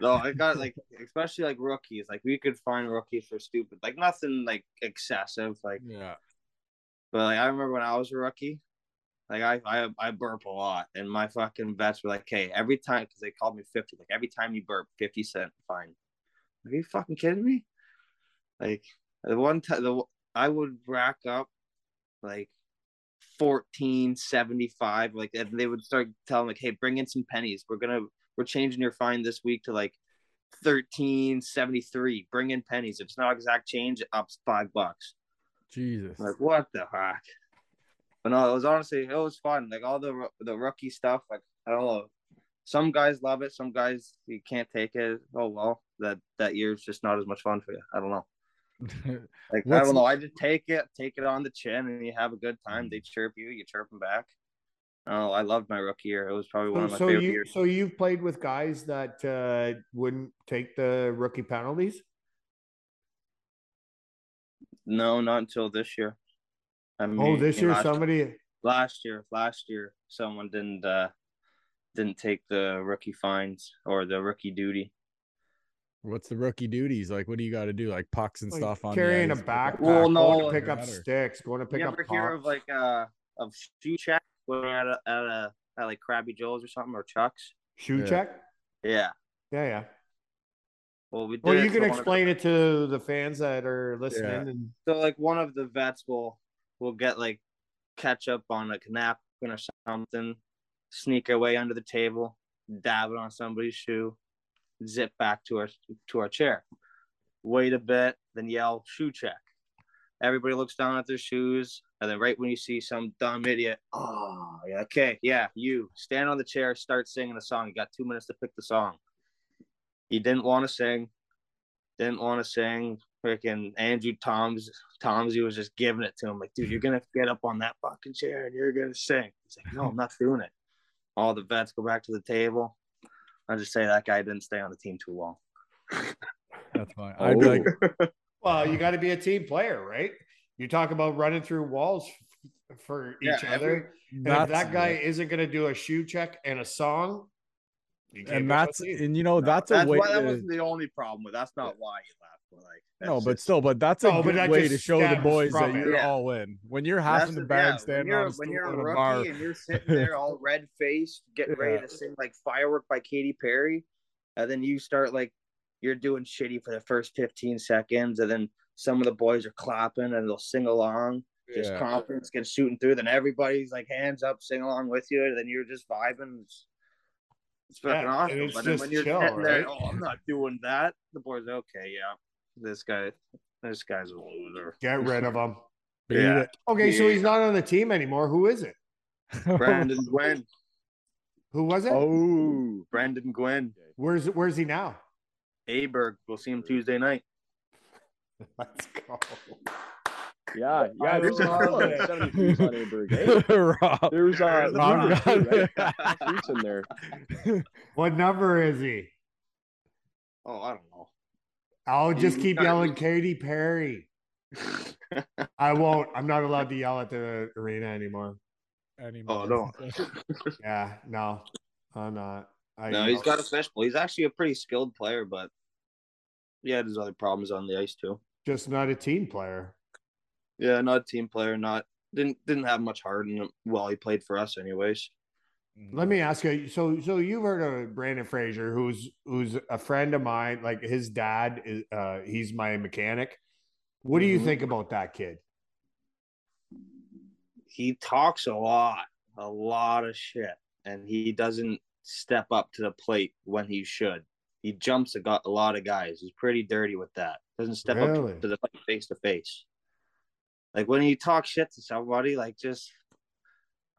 No, I got like especially like rookies. Like we could find rookies for stupid, like nothing like excessive. Like, yeah. but like I remember when I was a rookie, like I I I burp a lot, and my fucking vets were like, "Hey, every time," because they called me fifty. Like every time you burp, fifty cent fine. Are you fucking kidding me? Like the one time the I would rack up like fourteen seventy five. like and they would start telling like hey bring in some pennies we're gonna we're changing your fine this week to like thirteen seventy three. bring in pennies if it's not exact change it ups five bucks Jesus. like what the heck but no it was honestly it was fun like all the the rookie stuff like i don't know some guys love it some guys you can't take it oh well that that year's just not as much fun for you i don't know like I don't know. I just take it, take it on the chin, and you have a good time. They chirp you, you chirp them back. Oh, I loved my rookie year. It was probably one So, of my so favorite you years. so you've played with guys that uh, wouldn't take the rookie penalties. No, not until this year. I mean, Oh, this year last, somebody. last year, last year, someone didn't uh didn't take the rookie fines or the rookie duty. What's the rookie duties? Like, what do you got to do? Like pucks and like, stuff on the carrying a ice? backpack, Well, going no, to pick up better. sticks, going to pick you up ever hear of pucks. like uh of shoe check when you're at a, at a at like Krabby Joe's or something or Chuck's? shoe Yeah. check. Yeah. Yeah, yeah. Well, we did. Well, you to can one of the- explain it to the fans that are listening. Yeah. And So like one of the vets will will get like ketchup on like a napkin or something, sneak away under the table, dab it on somebody's shoe, zip back to our to our chair, wait a bit, then yell shoe check. Everybody looks down at their shoes, and then right when you see some dumb idiot, oh yeah, okay, yeah, you stand on the chair, start singing a song. You got two minutes to pick the song. He didn't want to sing, didn't want to sing. Freaking Andrew Toms Tomsy was just giving it to him, like, dude, you're gonna get up on that fucking chair and you're gonna sing. He's like, no, I'm not doing it. All the vets go back to the table. I'll just say that guy didn't stay on the team too long. That's fine. I'd be like, well, you got to be a team player, right? You talk about running through walls f- for Yeah, each every- other. And if that guy isn't going to do a shoe check and a song, and be on the that's and you know that's a That's way. why that wasn't the only problem with. That's not why you left. But like, no, but just- still, but that's a No, good that way to show the boys that it. you're Yeah. all in. When you're That's half in the yeah, bag when standing you're on a when you're a a rookie bar. and you're sitting there all red faced, getting ready to sing like "Firework" by Katy Perry, and then you start like you're doing shitty for the first 15 seconds, and then some of the boys are clapping and they'll sing along, just Yeah. confidence gets shooting through. Then everybody's like hands up, sing along with you, and then you're just vibing. It's, it's fucking Yeah, awesome. it's but then when you're chill, sitting there, right? oh, I'm not doing that. The boys, okay, yeah, this guy, this guy's a loser. Get rid of him. Yeah. it. Okay, so he's not on the team anymore. Who is it? Brandon Gwen. Who was it? Oh, Brandon Gwen. Where's Where's he now? Aberg. We'll see him Tuesday night. Let's go. Yeah, yeah. There's a lot of it. 73s on Aberg. Eh? Rob. There's uh, Rob there's two, right? in there. What number is he? Oh, I don't know. I'll just You keep got- yelling Katy Perry. I won't. I'm not allowed to yell at the arena anymore. Anymore. Oh, no. Yeah, no, I'm not. I, no, he's got a fishbowl. He's actually a pretty skilled player, but yeah, there's other problems on the ice too. just not a team player. Yeah, not a team player. Not didn't didn't have much heart in him. Well, he played for us anyways. Let me ask you. So, so you've heard of Brandon Fraser, who's who's a friend of mine. Like his dad is, uh, he's my mechanic. What do you Mhm. think about that kid? He talks a lot, a lot of shit, and he doesn't step up to the plate when he should. He jumps a, got a lot of guys. He's pretty dirty with that. Doesn't step Really? up to the plate face to face. Like when you talk shit to somebody, like just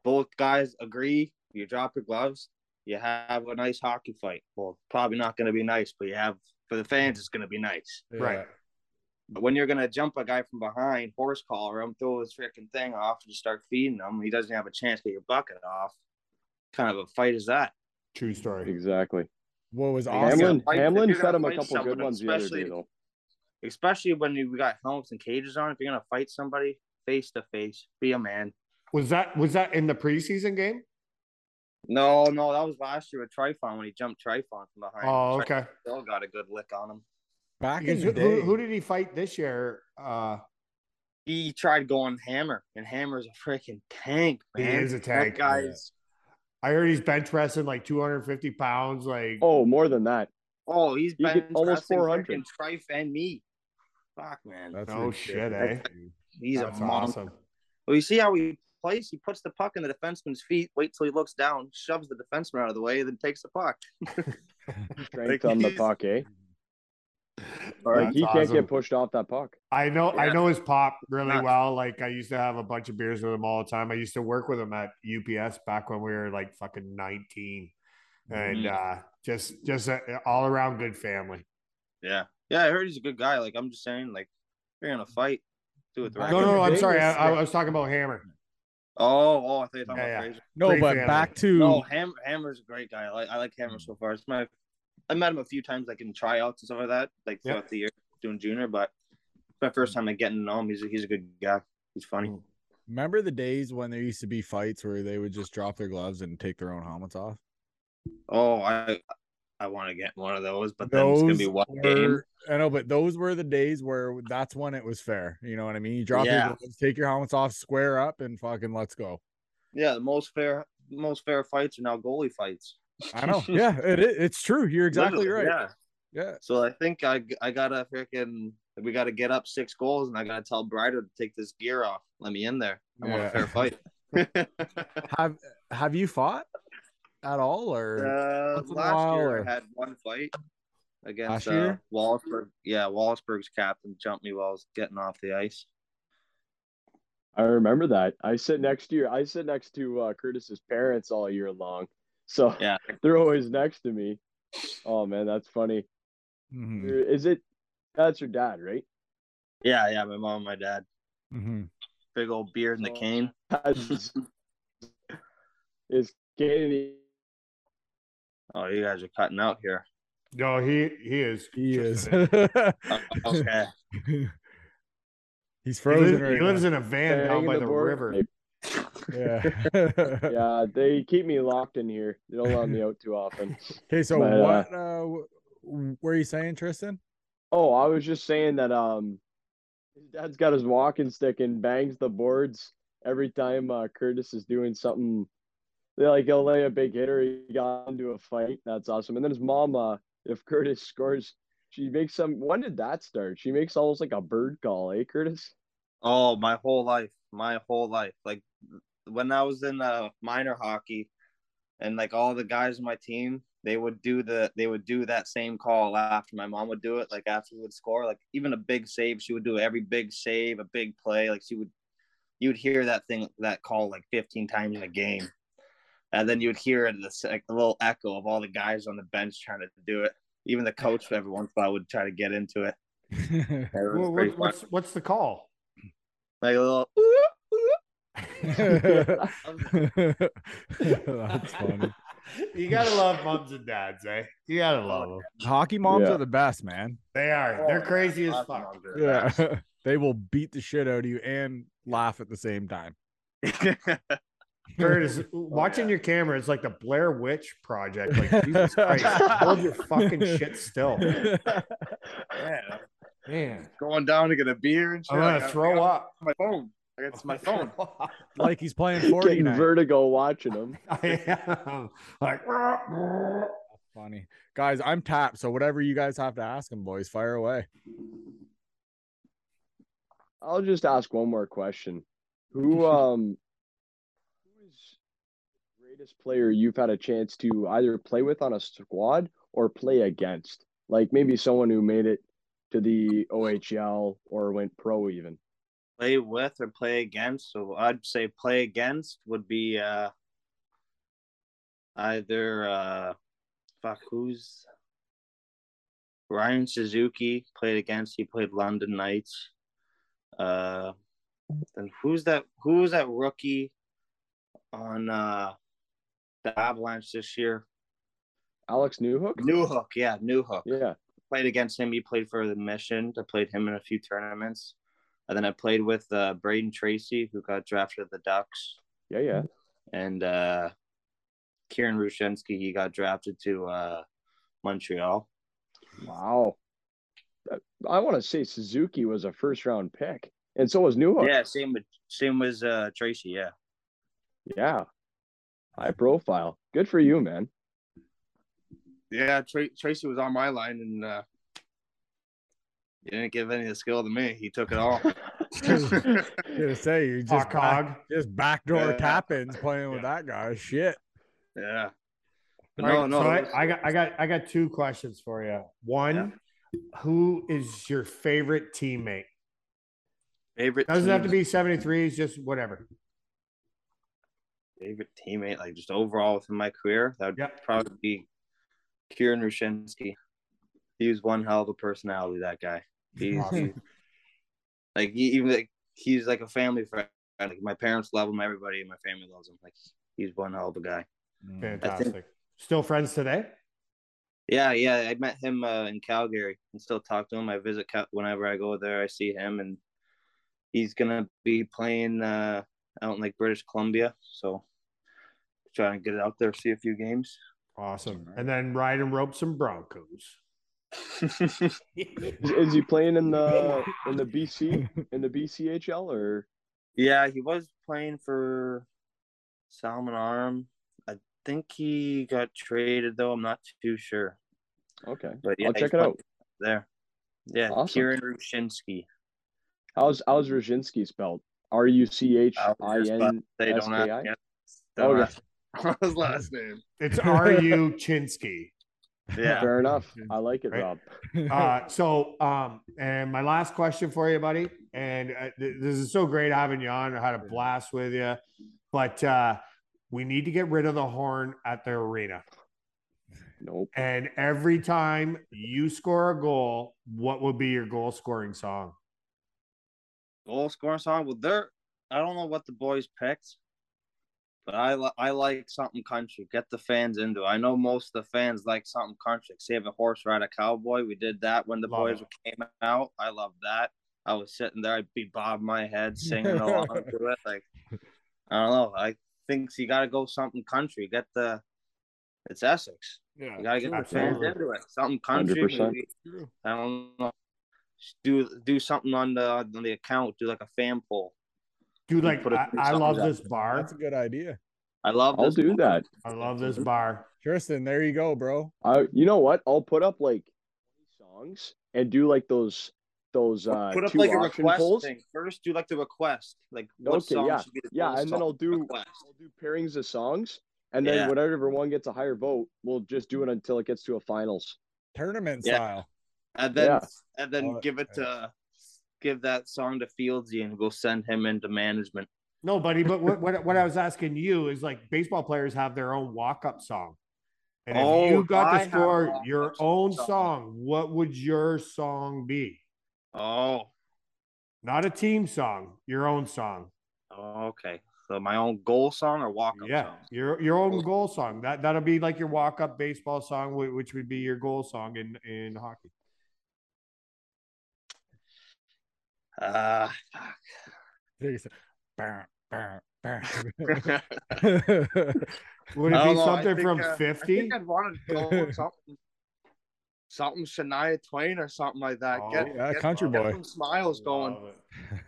both guys agree. You drop your gloves. You have a nice hockey fight. Well, probably not going to be nice, but you have for the fans, it's going to be nice. Right. But when you're going to jump a guy from behind, horse collar him, throw his freaking thing off, and just start feeding him, he doesn't have a chance to get your bucket off. Kind of a fight is that? True story. Exactly. What was Yeah, awesome? Hamlin- Hamlin fight- Hamlin fed him a couple good ones the other day especially- though. especially when you, got helmets and cages on. If you're gonna fight somebody face to face, be a man. Was that was that in the preseason game? No, no, that was last year with Trifon when he jumped Trifon from behind. Oh, Trifon okay. Still got a good lick on him. Back in who, the day, who did he fight this year? Uh, He tried going hammer, and hammer's a freaking tank, He is a tank, That guy's I heard he's bench pressing like 250 pounds. Like, Oh, more than that. oh, he's He been could- almost 400. Trife and me. Fuck, man. that's Oh, shit, ridiculous. eh? He's that's a monster. awesome. Well, you see how he plays? He puts the puck in the defenseman's feet, wait till he looks down, shoves the defenseman out of the way, then takes the puck. Strength on the puck, eh? Or Like That's he can't awesome. get pushed off that puck. I know I know his pop really Nuts. well. Like I used to have a bunch of beers with him all the time. I used to work with him at UPS back when we were like fucking 19. And Mhm. uh just just a, all around good family. Yeah, yeah. I heard he's a good guy. Like I'm just saying, like if you're gonna fight, do it the right. No, no, no, I'm sorry. I, I was talking about Hammer. Oh, oh, I thought you were talking Yeah, about yeah. Fraser. No, Great but family. back to No, Ham, Hammer's a great guy. I like I like Hammer mm. so far. It's my I met him a few times like in tryouts and stuff like that, like Yeah. throughout the year doing junior, but it's my first time like getting to know him. He's a, he's a good guy. He's funny. Mm. remember the days when there used to be fights where they would just drop their gloves and take their own helmets off. Oh, I I want to get one of those, but then it's gonna be one game. I know, but those were the days where that's when it was fair. You know what I mean? You drop Yeah. your gloves, take your helmets off, square up, and fucking let's go. Yeah, the most fair most fair fights are now goalie fights. I know. yeah, it, it, it's true. You're exactly Literally, right. Yeah. Yeah. So I think I I gotta freaking we gotta get up six goals and I gotta tell Brider to take this gear off. Let me in there. I want a fair fight. Have Have you fought at all, or Uh, Once in a last while, year or- I had one fight against Last uh. Wallaceburg. Yeah, Wallaceburg's captain jumped me while I was getting off the ice. I remember that. I sit next to you. I sit next to uh, Curtis's parents all year long, so Yeah. they're always next to me. Oh man, that's funny. Mhm, Is it? That's your dad, right? Yeah, yeah, my mom and my dad. mhm. Big old beard and the Oh. cane. Is Katie? Oh, you guys are cutting out here. No, he he is. he is. Oh, okay. He's He, frozen lives, right he lives in a van down by the the board? river. Yeah. Yeah, they keep me locked in here. They don't let me out too often. Okay, so But, uh, what uh w- were you saying, Tristan? Oh, I was just saying that um, his dad's got his walking stick and bangs the boards every time uh, Curtis is doing something. They like he'll lay a big hitter, he got into a fight. That's awesome. And then his mom, uh, if Curtis scores, she makes some. When did that start? She makes almost like a bird call, eh, Curtis? Oh, my whole life, my whole life. Like when I was in uh, minor hockey, and like all the guys on my team, they would do the they would do that same call after my mom would do it. Like after we would score, like even a big save, she would do every big save, a big play. Like she would, you would hear that thing that call like 15 times in a game, and then you would hear it this like a little echo of all the guys on the bench trying to do it. Even the coach every once in a while would try to get into it. It Well, what, what's what's the call? Like a little. That's funny. you gotta love moms and dads, eh? You gotta love them. Hockey moms Yeah. are the best, man. They are. They're crazy as fuck. the Yeah. they will beat the shit out of you and laugh at the same time. Best. Curtis, watching your camera is like the Blair Witch project. Like Jesus Christ, hold your fucking shit still, yeah. man. Going down to get a beer and shit. I'm gonna got- I throw up. My phone. It's my phone. like he's playing 40 Getting night. vertigo watching him. I am like. Funny. Guys, I'm tapped, so whatever you guys have to ask him, boys, fire away. I'll just ask one more question. Who um who is the greatest player you've had a chance to either play with on a squad or play against? Like maybe someone who made it to the OHL or went pro even. Play with or play against. So I'd say play against would be uh either uh fuck who's Ryan Suzuki played against. He played London Knights. Uh, then who's that? Who was that rookie on uh the Avalanche this year? Alex Newhook? New Hook, yeah, Newhook. Yeah. played against him. He played for the Mission. I played him in a few tournaments. And then I played with uh, Braden Tracy, who got drafted to the Ducks. Yeah, yeah. And uh, Kieran Rushinsky, he got drafted to uh, Montreal. Wow. I want to say Suzuki was a first round pick, and so was Newhook. Yeah, same with same as uh, Tracy. Yeah, yeah, high profile. Good for you, man. Yeah, Tra- Tracy was on my line, and uh, he didn't give any of the skill to me. He took it all. gonna say you just Hawk hog. back, just backdoor Yeah. tap-ins playing with that guy. Shit. yeah. But All no, right, no. so I, I got I got I got two questions for you. One, who is your favorite teammate? favorite Doesn't have to team- be 73s, just whatever. Favorite teammate, like just overall within my career. That would Yep. probably be Kieran Rushinsky. He was one hell of a personality. That guy. He's Awesome. like he, even like he's like a family friend. Like my parents love him. Everybody in my family loves him. Like he's one hell of a guy. Fantastic. Still friends today? Yeah, yeah. I met him uh, in Calgary and still talk to him. I visit Cal- whenever I go there. I see him, and he's gonna be playing uh, out in like British Columbia. So trying to get it out there, see a few games. Awesome. And then ride and rope some Broncos. Is, is he playing in the in the BC in the BCHL or yeah, he was playing for Salmon Arm. I think he got traded though. I'm not too sure, okay? but yeah, I'll check it out. there. Yeah, Awesome. Kieran Rushinsky. How's how's Rosinski spelled? R U C H I I was just about N don't ask S-K-I? Okay. Don't his last name. It's R.U. Chinsky. Yeah. Fair enough. I like it, Right. Rob. Uh, so, um, and my last question for you, buddy, and uh, th- this is so great having you on. I had a blast with you, but uh, we need to get rid of the horn at the arena. Nope. And every time you score a goal, what will be your goal scoring song? goal scoring song. Well, they're I don't know what the boys picked, but I li- I like something country. Get the fans into. it. I know most of the fans like something country. Like Save a horse, ride a cowboy. We did that when the Love boys it. came out. I love that. I was sitting there, I'd be bobbing my head, singing along to it. Like I don't know. I think you got to go something country. Get the. It's Essex. Yeah. You gotta get the fans into it. Something country. 100%. maybe. I don't know. Do do something on the on the account. Do like a fan poll. Dude, like put a- I, I something love this bar. That's a good idea. I love. I'll this do book. that. I love this bar. Tristan, there you go, bro. I you know what? I'll put up like songs and do like those those uh Put up two like a option request polls. thing first. Do like the request, like what Okay, song yeah. should be the Yeah, and then I'll do request. I'll do pairings of songs, and then Yeah. whatever one gets a higher vote, we'll just do it until it gets to a finals. Tournament Yeah. style. and then Yeah. and then Oh, give it to give that song to Fieldsy and we'll send him into management. No, buddy, but what, what, what I was asking you is like baseball players have their own walk up song. And if Oh, you got I to score your own song. song, what would your song be? Oh, Not a team song, your own song. oh, okay. So my own goal song or walk up Yeah, song. your your own goal song. That that'll be like your walk up baseball song, which would be your goal song in in hockey. Uh, Bah, bah, bah. Would it be know, something think, from uh, I fifty? think I'd want to go with something, something Shania Twain or something like that. Oh, get, yeah, get, Country get Boy. some smiles going.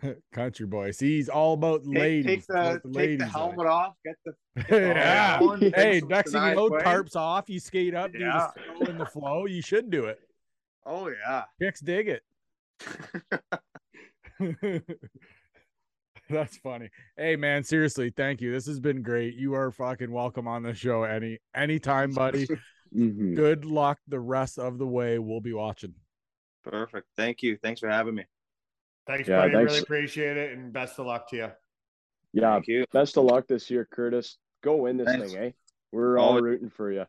Country boy. See, he's all about Take, ladies. take the what take ladies the like. helmet off. Get the yeah. on, take Hey, some next thing you Shania know, tarps off. You skate up, do Yeah. the snow in the flow. You should do it. Oh yeah. Chicks dig it. That's funny. Hey man, seriously, thank you. This has been great. You are fucking welcome on the show any anytime, buddy. Mhm. Good luck the rest of the way. We'll be watching. Perfect. Thank you. Thanks for having me. Thanks, Yeah, buddy. thanks. Really appreciate it, and best of luck to you. Yeah, Thank you. best of luck this year, Curtis. Go win this Thanks. thing, eh? We're all Oh. rooting for you.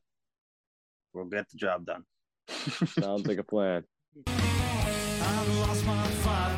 We'll get the job done. Sounds like a plan.